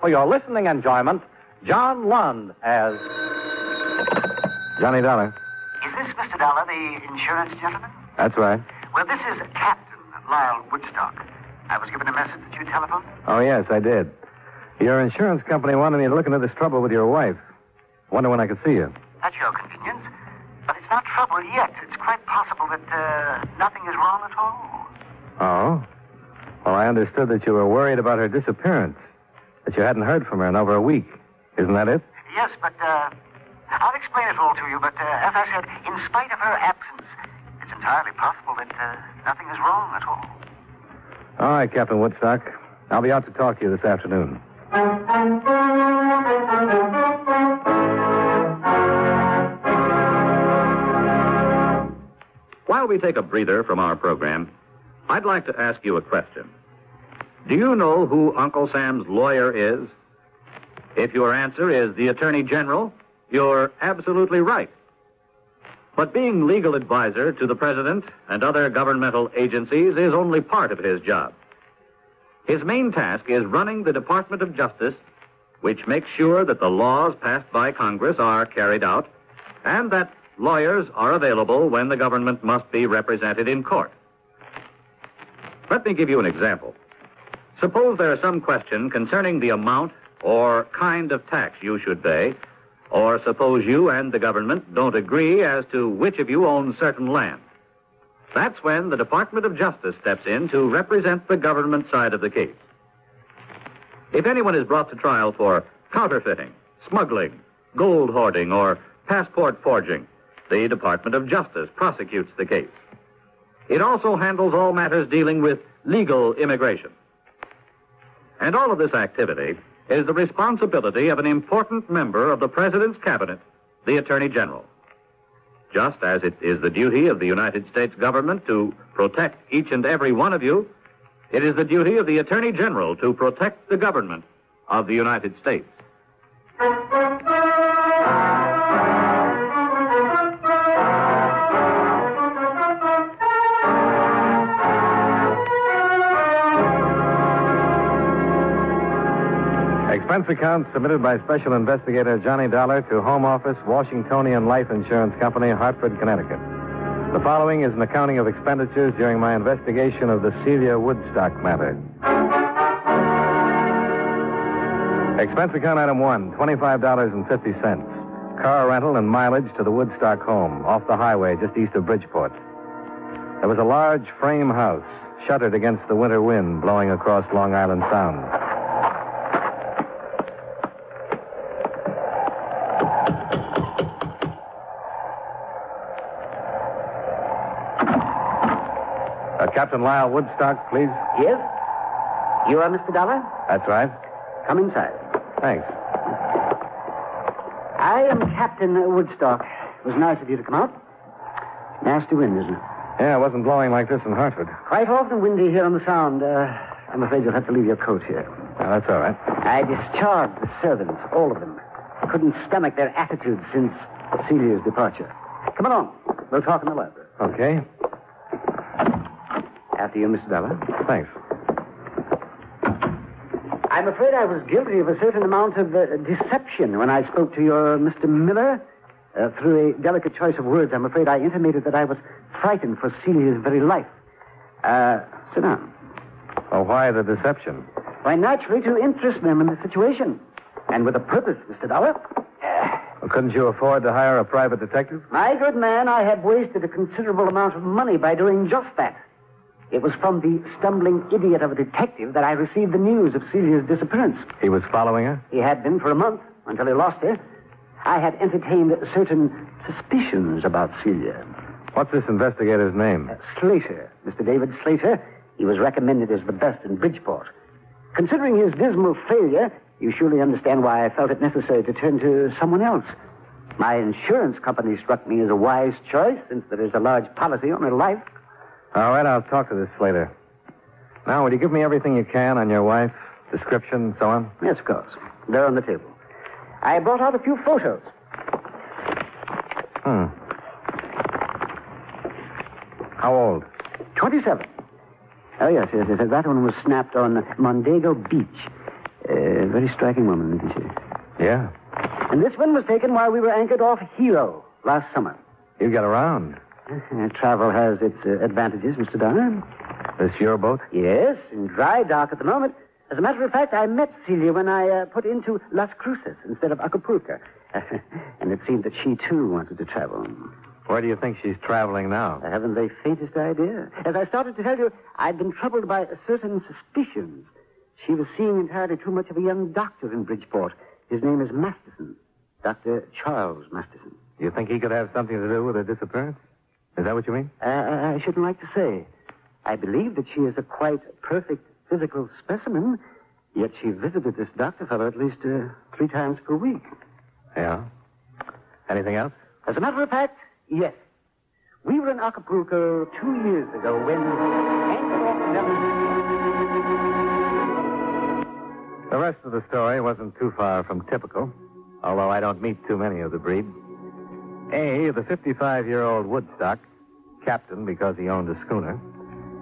for your listening enjoyment, John Lund as Johnny Dollar. Is this Mr. Dollar, the insurance gentleman? That's right. Well, this is Captain Lyle Woodstock. I was given a message that you telephoned. Oh, yes, I did. Your insurance company wanted me to look into this trouble with your wife. Wonder when I could see you. At your convenience. But it's not trouble yet. It's quite possible that uh, nothing is wrong at all. Oh? Well, I understood that you were worried about her disappearance, that you hadn't heard from her in over a week. Isn't that it? Yes, but uh, I'll explain it all to you. But uh, as I said, in spite of her absence, it's entirely possible that uh, nothing is wrong at all. All right, Captain Woodstock. I'll be out to talk to you this afternoon. While we take a breather from our program, I'd like to ask you a question. Do you know who Uncle Sam's lawyer is? If your answer is the Attorney General, you're absolutely right. But being legal advisor to the President and other governmental agencies is only part of his job. His main task is running the Department of Justice, which makes sure that the laws passed by Congress are carried out and that lawyers are available when the government must be represented in court. Let me give you an example. Suppose there is some question concerning the amount or kind of tax you should pay, or suppose you and the government don't agree as to which of you owns certain land. That's when the Department of Justice steps in to represent the government side of the case. If anyone is brought to trial for counterfeiting, smuggling, gold hoarding, or passport forging, the Department of Justice prosecutes the case. It also handles all matters dealing with legal immigration. And all of this activity is the responsibility of an important member of the President's Cabinet, the Attorney General. Just as it is the duty of the United States government to protect each and every one of you, it is the duty of the Attorney General to protect the government of the United States. Expense account submitted by Special Investigator Johnny Dollar to Home Office, Washingtonian Life Insurance Company, Hartford, Connecticut. The following is an accounting of expenditures during my investigation of the Celia Woodstock matter. Expense account item one, $25.50. Car rental and mileage to the Woodstock home, off the highway just east of Bridgeport. There was a large frame house, shuttered against the winter wind blowing across Long Island Sound. Captain Lyle Woodstock, please. Yes? You are Mr. Dollar? That's right. Come inside. Thanks. I am Captain Woodstock. It was nice of you to come out. Nasty wind, isn't it? Yeah, it wasn't blowing like this in Hartford. Quite often windy here on the Sound. Uh, I'm afraid you'll have to leave your coat here. That's all right. I discharged the servants, all of them. Couldn't stomach their attitude since Celia's departure. Come along. We'll talk in the library. Okay. After you, Mr. Dollar. Thanks. I'm afraid I was guilty of a certain amount of uh, deception when I spoke to your Mr. Miller. Uh, through a delicate choice of words, I'm afraid I intimated that I was frightened for Celia's very life. Uh, sit down. Well, why the deception? Why, naturally, to interest them in the situation. And with a purpose, Mr. Dollar. Well, couldn't you afford to hire a private detective? My good man, I have wasted a considerable amount of money by doing just that. It was from the stumbling idiot of a detective that I received the news of Celia's disappearance. He was following her? He had been for a month until he lost her. I had entertained certain suspicions about Celia. What's this investigator's name? Uh, Slater, Mr. David Slater. He was recommended as the best in Bridgeport. Considering his dismal failure, you surely understand why I felt it necessary to turn to someone else. My insurance company struck me as a wise choice since there is a large policy on her life. All right, I'll talk to this Slater. Now, will you give me everything you can on your wife? Description, and so on? Yes, of course. They're on the table. I brought out a few photos. Hmm. How old? 27. Oh, yes, yes, yes. That one was snapped on Mondego Beach. Uh, very striking woman, isn't she? Yeah. And this one was taken while we were anchored off Hilo last summer. You got around. Uh, travel has its uh, advantages, Mr. Donner. This your boat? Yes, in dry dock at the moment. As a matter of fact, I met Celia when I uh, put into Las Cruces instead of Acapulco. and it seemed that she, too, wanted to travel. Where do you think she's traveling now? I haven't the faintest idea. As I started to tell you, I'd been troubled by certain suspicions. She was seeing entirely too much of a young doctor in Bridgeport. His name is Masterson. Dr. Charles Masterson. You think he could have something to do with her disappearance? Is that what you mean? Uh, I shouldn't like to say. I believe that she is a quite perfect physical specimen, yet she visited this doctor fellow at least uh, three times per week. Yeah. Anything else? As a matter of fact, yes. We were in Acapulco two years ago when anchored off the The rest of the story wasn't too far from typical, although I don't meet too many of the breed. A, the 55 year old Woodstock, captain because he owned a schooner,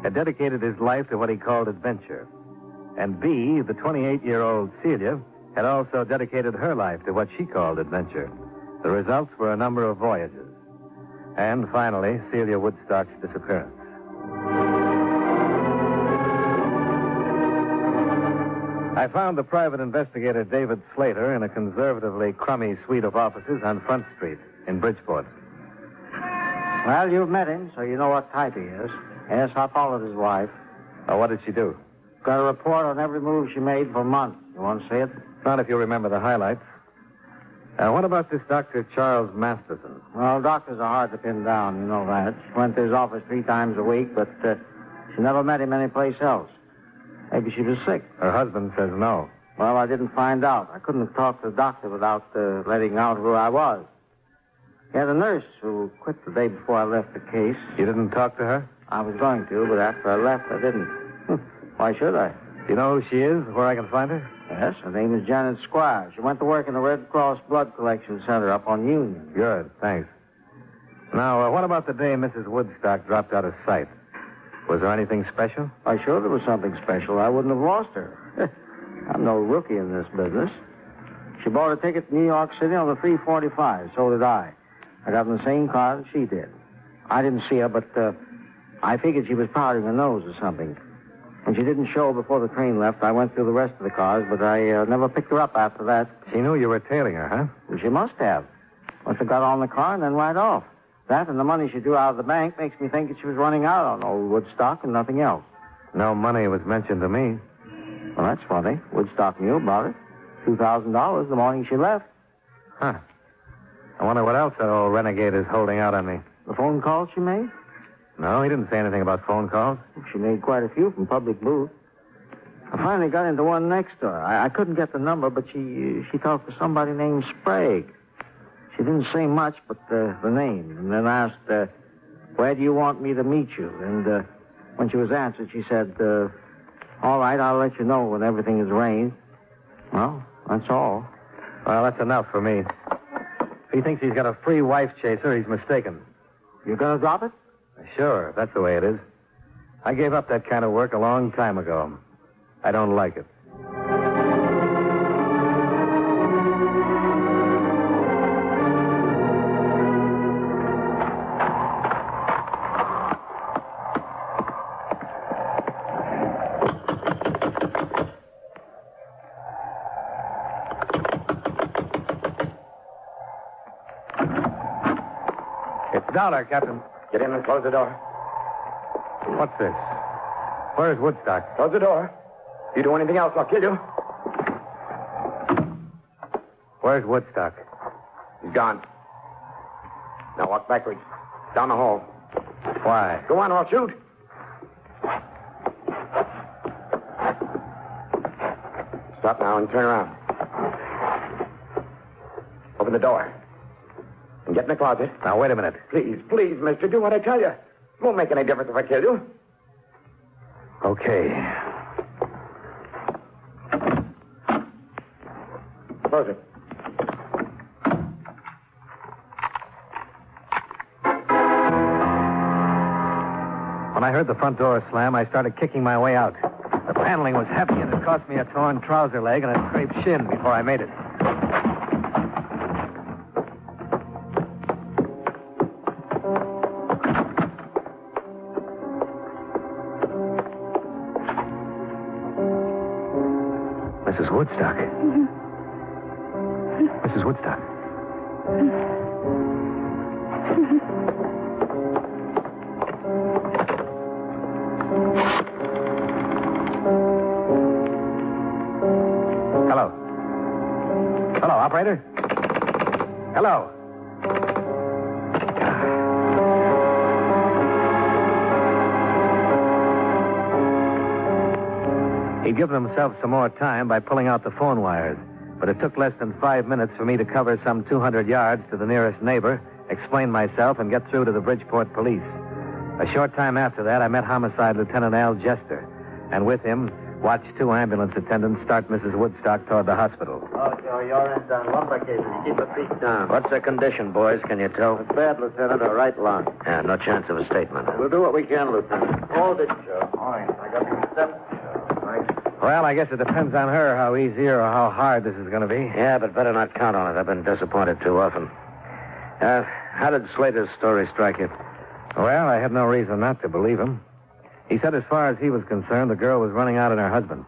had dedicated his life to what he called adventure. And B, the 28 year old Celia, had also dedicated her life to what she called adventure. The results were a number of voyages. And finally, Celia Woodstock's disappearance. I found the private investigator David Slater in a conservatively crummy suite of offices on Front Street in Bridgeport. Well, you've met him, so you know what type he is. Yes, I followed his wife. Oh, what did she do? Got a report on every move she made for months. You want to see it? Not if you remember the highlights. Uh, what about this Dr. Charles Masterson? Well, doctors are hard to pin down, you know that. She went to his office three times a week, but uh, she never met him anyplace else. Maybe she was sick. Her husband says no. Well, I didn't find out. I couldn't have talked to the doctor without uh, letting out who I was. He had a nurse who quit the day before I left the case. You didn't talk to her? I was going to, but after I left, I didn't. Why should I? Do you know who she is, where I can find her? Yes, her name is Janet Squire. She went to work in the Red Cross Blood Collection Center up on Union. Good, thanks. Now, uh, what about the day Mrs. Woodstock dropped out of sight? Was there anything special? I sure there was something special. I wouldn't have lost her. I'm no rookie in this business. She bought a ticket to New York City on the 345. So did I. I got in the same car that she did. I didn't see her, but uh, I figured she was powdering her nose or something. And she didn't show before the train left, I went through the rest of the cars, but I uh, never picked her up after that. She knew you were tailing her, huh? Well, she must have. Must have got on the car and then right off. That and the money she drew out of the bank makes me think that she was running out on old Woodstock and nothing else. No money was mentioned to me. Well, that's funny. Woodstock knew about it. $2,000 the morning she left. Huh. I wonder what else that old renegade is holding out on me. The phone calls she made? No, he didn't say anything about phone calls. She made quite a few from public booths. I finally got into one next door. I, I couldn't get the number, but she she talked to somebody named Sprague. She didn't say much but uh, the name, and then asked, uh, "Where do you want me to meet you?" And uh, when she was answered, she said, uh, "All right, I'll let you know when everything is arranged." Well, that's all. Well, that's enough for me. He thinks he's got a free wife chaser, he's mistaken. You're gonna drop it? Uh, sure, that's the way it is. I gave up that kind of work a long time ago. I don't like it. Dollar, Captain. Get in and close the door. What's this? Where's Woodstock? Close the door. If you do anything else, I'll kill you. Where's Woodstock? He's gone. Now walk backwards. Down the hall. Why? Go on or I'll shoot. Stop now and turn around. Open the door. And get in the closet. Now, wait a minute. Please, please, mister, do what I tell you. It won't make any difference if I kill you. Okay. Close it. When I heard the front door slam, I started kicking my way out. The paneling was heavy, and it cost me a torn trouser leg and a scraped shin before I made it. Woodstock. Mrs. Woodstock. Hello. Hello, operator. Hello. He'd given himself some more time by pulling out the phone wires, but it took less than five minutes for me to cover some 200 yards to the nearest neighbor, explain myself, and get through to the Bridgeport police. A short time after that, I met Homicide Lieutenant Al Jester, and with him, watched two ambulance attendants start Mrs. Woodstock toward the hospital. Oh, Joe, you're in the lumber cases. Keep your feet down. What's the condition, boys? Can you tell? It's bad, Lieutenant, a right lung. Yeah, no chance of a statement. huh? We'll do what we can, Lieutenant. Hold it, Joe. All right. I got some steps. Well, I guess it depends on her how easy or how hard this is going to be. Yeah, but better not count on it. I've been disappointed too often. Uh, how did Slater's story strike you? Well, I had no reason not to believe him. He said as far as he was concerned, the girl was running out on her husband.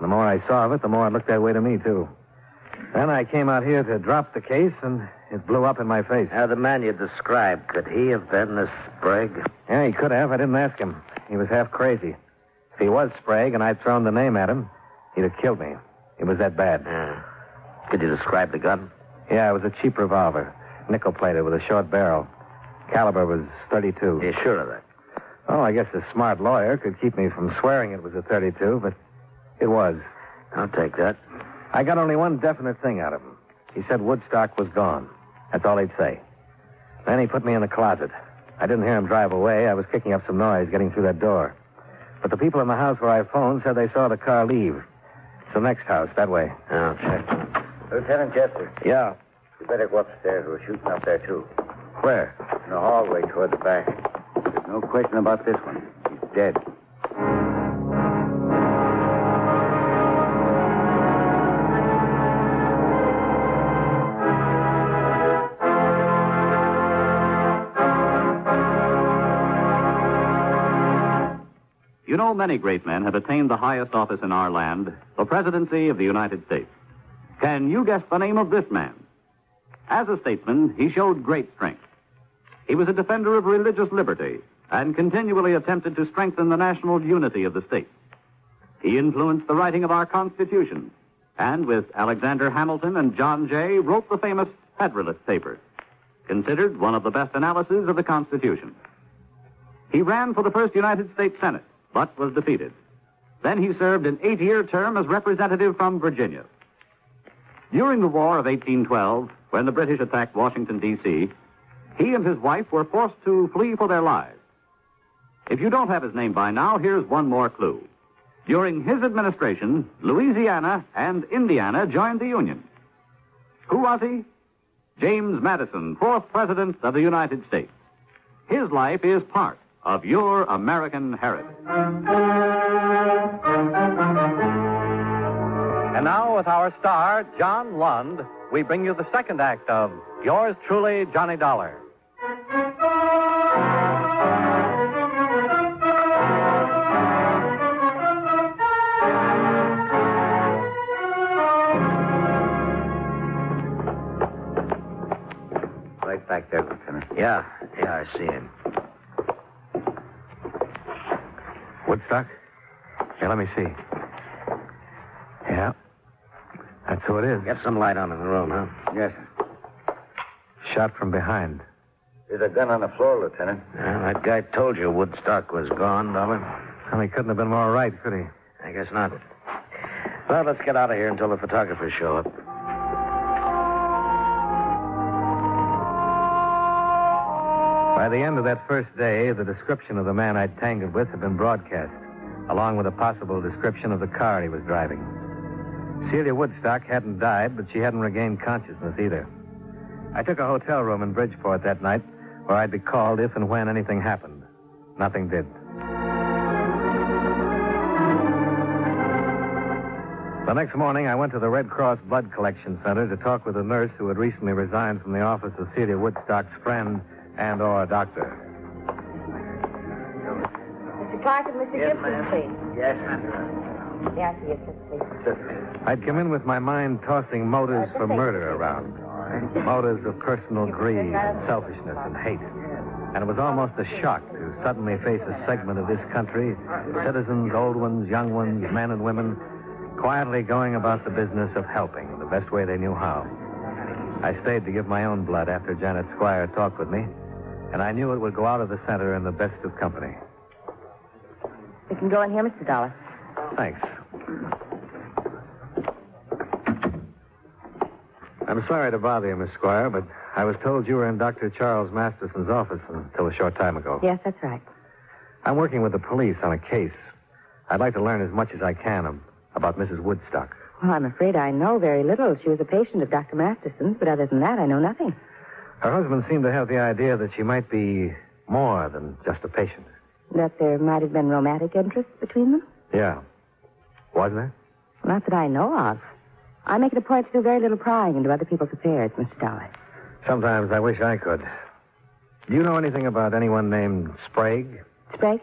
The more I saw of it, the more it looked that way to me, too. Then I came out here to drop the case, and it blew up in my face. Now, the man you described, could he have been this Sprague? Yeah, he could have. I didn't ask him. He was half crazy. If he was Sprague and I'd thrown the name at him, he'd have killed me. It was that bad. Yeah. Could you describe the gun? Yeah, it was a cheap revolver, nickel plated with a short barrel. Caliber was 32. You sure of that? Oh, I guess a smart lawyer could keep me from swearing it was a 32, but it was. I'll take that. I got only one definite thing out of him. He said Woodstock was gone. That's all he'd say. Then he put me in the closet. I didn't hear him drive away. I was kicking up some noise getting through that door. But the people in the house where I phoned said they saw the car leave. It's the next house, that way. I'll check. Lieutenant Jester, Yeah. you better go upstairs. We're shooting up there, too. Where? In the hallway toward the back. There's no question about this one. He's dead. Know, many great men have attained the highest office in our land, the presidency of the United States. Can you guess the name of this man? As a statesman, he showed great strength. He was a defender of religious liberty and continually attempted to strengthen the national unity of the state. He influenced the writing of our Constitution, and with Alexander Hamilton and John Jay, wrote the famous Federalist Papers, considered one of the best analyses of the Constitution. He ran for the first United States Senate, but was defeated. Then he served an eight year term as representative from Virginia. During the War of 1812, when the British attacked Washington, D.C., he and his wife were forced to flee for their lives. If you don't have his name by now, here's one more clue. During his administration, Louisiana and Indiana joined the Union. Who was he? James Madison, fourth President of the United States. His life is part of your American heritage. And now, with our star, John Lund, we bring you the second act of Yours Truly, Johnny Dollar. Right back there, Lieutenant. Yeah, yeah, I see him. Woodstock? Yeah, let me see. Yeah. That's who it is. Get some light on in the room, huh? Yes. Shot from behind. There's a gun on the floor, Lieutenant. Well, that guy told you Woodstock was gone, Dollar. Well, he couldn't have been more right, could he? I guess not. Well, let's get out of here until the photographers show up. The end of that first day, the description of the man I'd tangled with had been broadcast, along with a possible description of the car he was driving. Celia Woodstock hadn't died, but she hadn't regained consciousness either. I took a hotel room in Bridgeport that night where I'd be called if and when anything happened. Nothing did. The next morning, I went to the Red Cross Blood Collection Center to talk with a nurse who had recently resigned from the office of Celia Woodstock's friend and or a doctor. Mr. Clark and Mr. Gibson, please. Yes, ma'am. Yes, yes, please. I'd come in with my mind tossing motives for murder around. Motives of personal greed and selfishness and hate. And it was almost a shock to suddenly face a segment of this country, citizens, old ones, young ones, men and women, quietly going about the business of helping the best way they knew how. I stayed to give my own blood after Janet Squire talked with me, and I knew it would go out of the center in the best of company. We can go in here, Mr. Dollar. Thanks. I'm sorry to bother you, Miss Squire, but I was told you were in Dr. Charles Masterson's office until a short time ago. Yes, that's right. I'm working with the police on a case. I'd like to learn as much as I can about Mrs. Woodstock. Well, I'm afraid I know very little. She was a patient of Dr. Masterson's, but other than that, I know nothing. Her husband seemed to have the idea that she might be more than just a patient. That there might have been romantic interest between them? Yeah. wasn't there? Not that I know of. I make it a point to do very little prying into other people's affairs, Mr. Dollar. Sometimes I wish I could. Do you know anything about anyone named Sprague? Sprague?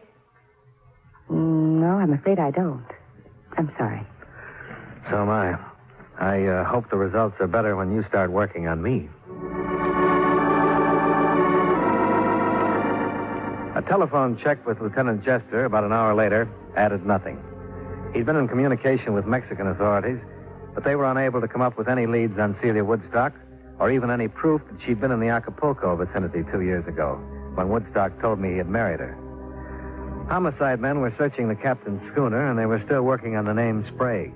No, I'm afraid I don't. I'm sorry. So am I. I uh, hope the results are better when you start working on me. A telephone check with Lieutenant Jester about an hour later added nothing. He'd been in communication with Mexican authorities, but they were unable to come up with any leads on Celia Woodstock or even any proof that she'd been in the Acapulco vicinity two years ago when Woodstock told me he had married her. Homicide men were searching the captain's schooner, and they were still working on the name Sprague.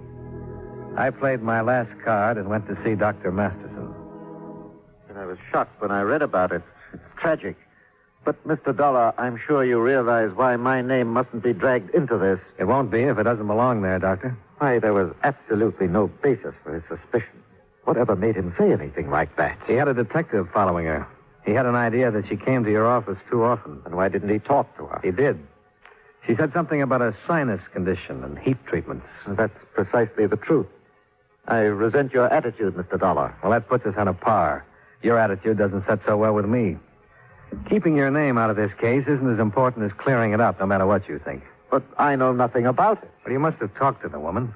I played my last card and went to see Dr. Masterson. And I was shocked when I read about it. It's tragic. But, Mr. Dollar, I'm sure you realize why my name mustn't be dragged into this. It won't be if it doesn't belong there, Doctor. Why, there was absolutely no basis for his suspicion. Whatever made him say anything like that? He had a detective following her. He had an idea that she came to your office too often. And why didn't he talk to her? He did. She said something about a sinus condition and heat treatments. That's precisely the truth. I resent your attitude, Mr. Dollar. Well, that puts us on a par. Your attitude doesn't set so well with me. Keeping your name out of this case isn't as important as clearing it up, no matter what you think. But I know nothing about it. Well, you must have talked to the woman.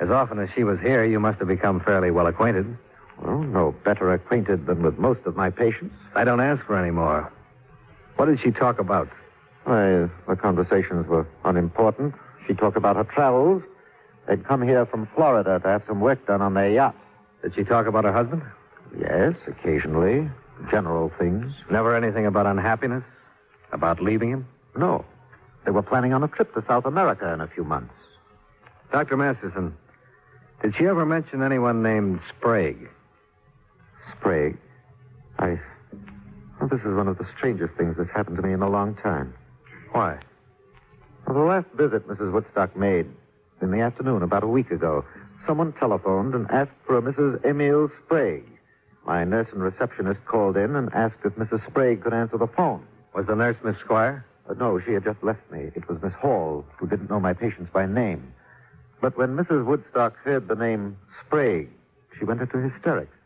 As often as she was here, you must have become fairly well acquainted. Well, no better acquainted than with most of my patients. I don't ask for any more. What did she talk about? Why, the conversations were unimportant. She talked about her travels. They'd come here from Florida to have some work done on their yacht. Did she talk about her husband? Yes, occasionally. General things. Never anything about unhappiness? About leaving him? No. They were planning on a trip to South America in a few months. Dr. Masterson, did she ever mention anyone named Sprague? Sprague. I. Well, this is one of the strangest things that's happened to me in a long time. Why? Well, the last visit Mrs. Woodstock made in the afternoon, about a week ago, someone telephoned and asked for a Mrs. Emil Sprague. My nurse and receptionist called in and asked if Mrs. Sprague could answer the phone. Was the nurse Miss Squire? But no, she had just left me. It was Miss Hall, who didn't know my patients by name. But when Mrs. Woodstock heard the name Sprague, she went into hysterics.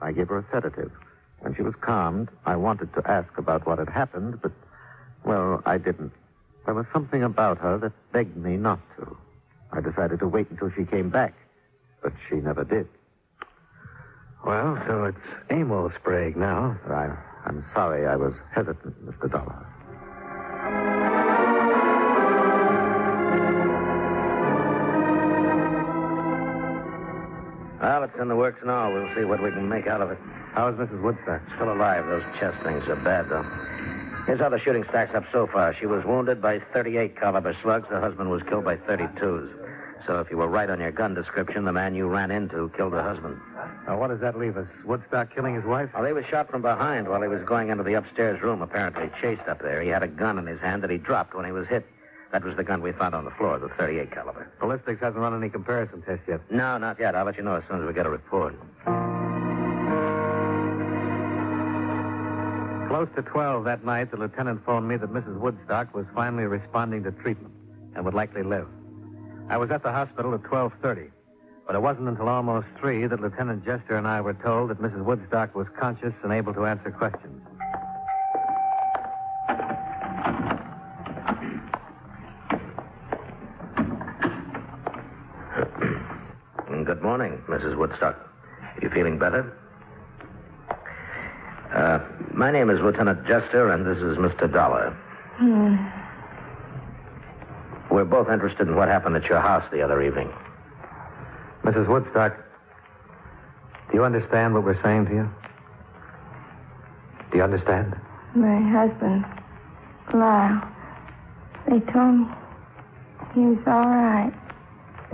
I gave her a sedative. When she was calmed, I wanted to ask about what had happened, but, well, I didn't. There was something about her that begged me not to. I decided to wait until she came back, but she never did. Well, so it's Emil Sprague now. I, I'm sorry I was hesitant, Mr. Dollar. Well, it's in the works now. We'll see what we can make out of it. How is Mrs. Woodstock? Still alive. Those chest things are bad, though. Here's how the shooting stacks up so far. She was wounded by 38 caliber slugs. The husband was killed by 32s. So if you were right on your gun description, the man you ran into killed her husband. Now, what does that leave us? Woodstock killing his wife? Well, he was shot from behind while he was going into the upstairs room, apparently chased up there. He had a gun in his hand that he dropped when he was hit. That was the gun we found on the floor, the 38 caliber. Ballistics hasn't run any comparison test yet. No, not yet. I'll let you know as soon as we get a report. Close to 12 that night, the lieutenant phoned me that Mrs. Woodstock was finally responding to treatment and would likely live. I was at the hospital at 12.30. But it wasn't until almost three that Lieutenant Jester and I were told that Mrs. Woodstock was conscious and able to answer questions. Good morning, Mrs. Woodstock. Are you feeling better? Uh, my name is Lieutenant Jester, and this is Mr. Dollar. We're both interested in what happened at your house the other evening. Mrs. Woodstock, do you understand what we're saying to you? Do you understand? My husband, Lyle, they told me he was all right.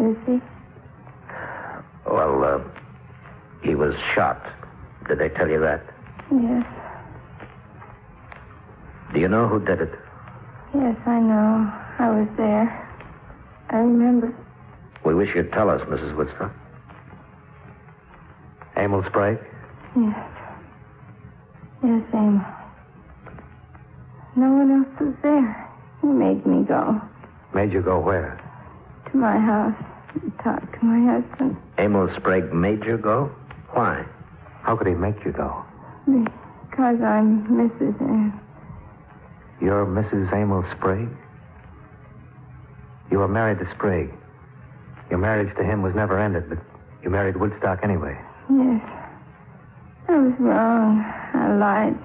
Is he? Well, uh, he was shot. Did they tell you that? Yes. Do you know who did it? Yes, I know. I was there. I remember. We wish you'd tell us, Mrs. Woodstock. Emil Sprague? Yes. Yes, Emil. No one else was there. He made me go Made you go where? to my house and talk to my husband Emil Sprague made you go? Why? How could he make you go? because I'm Mrs. Ann. You're Mrs. Emil Sprague? You were married to Sprague. Your marriage to him was never ended, but you married Woodstock anyway. Yes. I was wrong. I lied.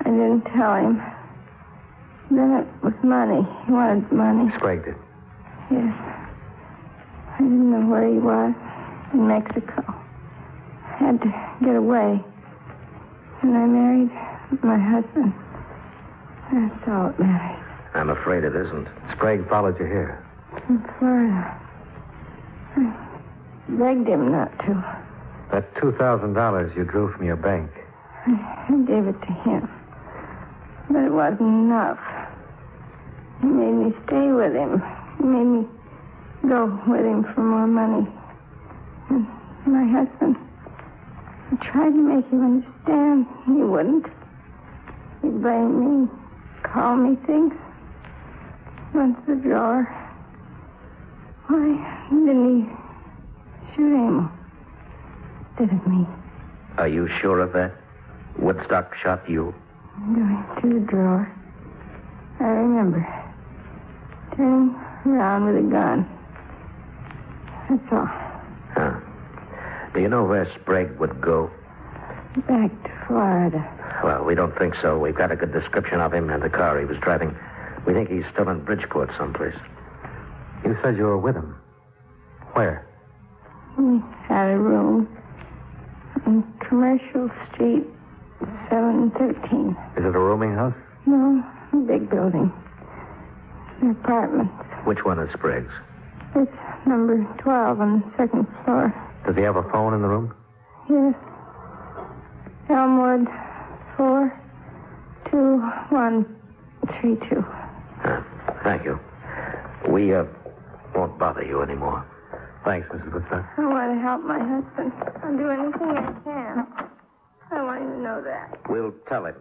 I didn't tell him. Then it was money. He wanted money. Sprague did. Yes. I didn't know where he was. In Mexico. I had to get away. And I married my husband. That's all that matters. I'm afraid it isn't. Sprague followed you here. In Florida. I begged him not to. That $2,000 you drew from your bank. I gave it to him. But it wasn't enough. He made me stay with him. He made me go with him for more money. And my husband, I tried to make him understand. He wouldn't. He blamed me, called me things. Went to the drawer. Why shoot him? Instead of me. Are you sure of that? Woodstock shot you? Going to the drawer. I remember. Turning around with a gun. That's all. Huh. Do you know where Sprague would go? Back to Florida. Well, we don't think so. We've got a good description of him and the car he was driving. We think he's still in Bridgeport someplace. You said you were with him. Where? We had a room on Commercial Street, 713. Is it a rooming house? No, a big building. An apartment. Which one is Sprague's? It's number 12 on the second floor. Does he have a phone in the room? Yes. Elmwood, 42132. Huh. Thank you. We, uh, won't bother you anymore. Thanks, Mrs. Woodstock. I want to help my husband. I'll do anything I can. I want him to know that. We'll tell him,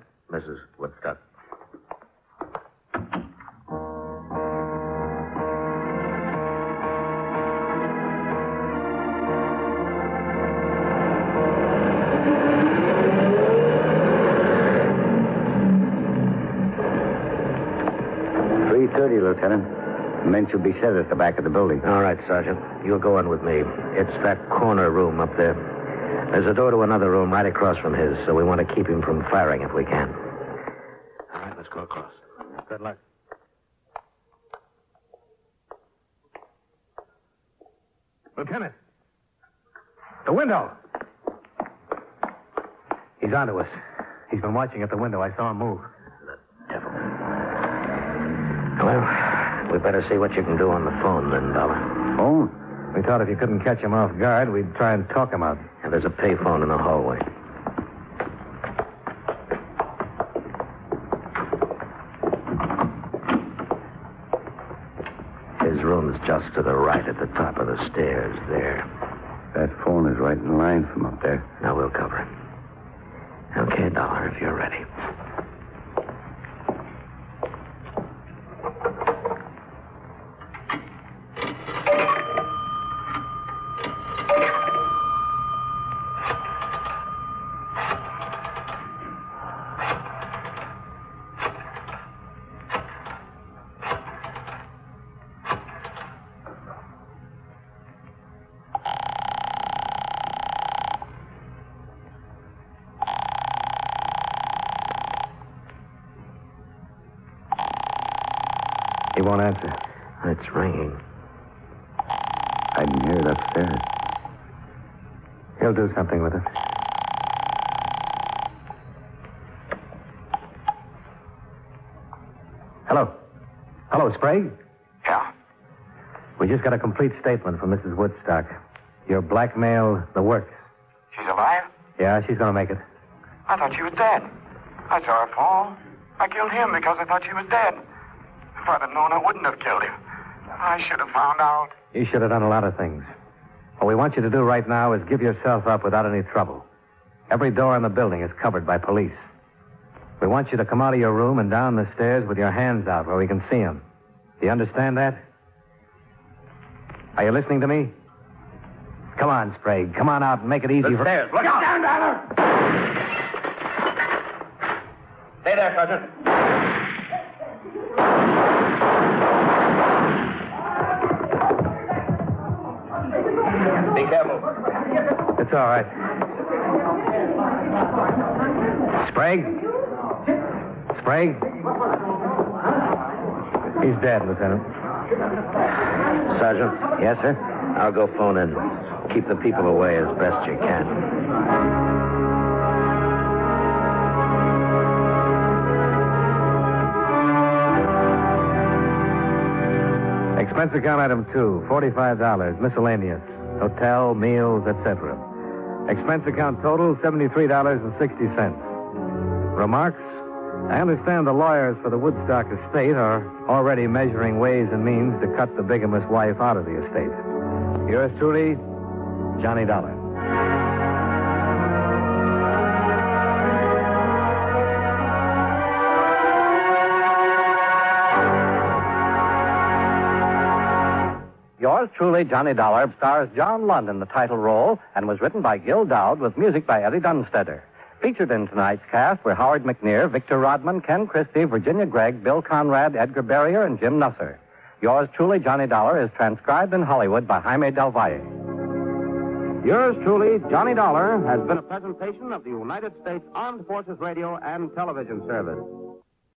The should be set at the back of the building. All right, Sergeant. You'll go in with me. It's that corner room up there. There's a door to another room right across from his, so we want to keep him from firing if we can. All right, let's go across. Good luck. Lieutenant! The window! He's onto us. He's been watching at the window. I saw him move. The devil. Well, we better see what you can do on the phone then, Dollar. Phone? We thought if you couldn't catch him off guard, we'd try and talk him out. And there's a payphone in the hallway. His room's just to the right at the top of the stairs there. That phone is right in line from up there. Now we'll cover him. Okay, Dollar, if you're ready. Won't answer. It's ringing. I can hear it upstairs. He'll do something with it. Hello. Hello, Sprague. Yeah. We just got a complete statement from Mrs. Woodstock. Your blackmail, the works. She's alive? Yeah, she's going to make it. I thought she was dead. I saw her fall. I killed him because I thought she was dead. If I'd have known, I wouldn't have killed him. I should have found out. You should have done a lot of things. What we want you to do right now is give yourself up without any trouble. Every door in the building is covered by police. We want you to come out of your room and down the stairs with your hands out where we can see them. Do you understand that? Are you listening to me? Come on, Sprague. Come on out and make it easy The for... stairs. Look out! Down, Dollar! Stay there, Sergeant. Be careful. It's all right. Sprague? Sprague? He's dead, Lieutenant. Sergeant? Yes, sir? I'll go phone in. Keep the people away as best you can. Expense account item two, $45, miscellaneous, hotel, meals, etc. Expense account total, $73.60. Remarks? I understand the lawyers for the Woodstock estate are already measuring ways and means to cut the bigamous wife out of the estate. Yours truly, Johnny Dollar. Yours truly, Johnny Dollar, stars John Lund in the title role and was written by Gil Doud with music by Eddie Dunstedter. Featured in tonight's cast were Howard McNear, Victor Rodman, Ken Christy, Virginia Gregg, Bill Conrad, Edgar Barrier, and Jim Nusser. Yours truly, Johnny Dollar, is transcribed in Hollywood by Jaime Del Valle. Yours truly, Johnny Dollar, has been a presentation of the United States Armed Forces Radio and Television Service.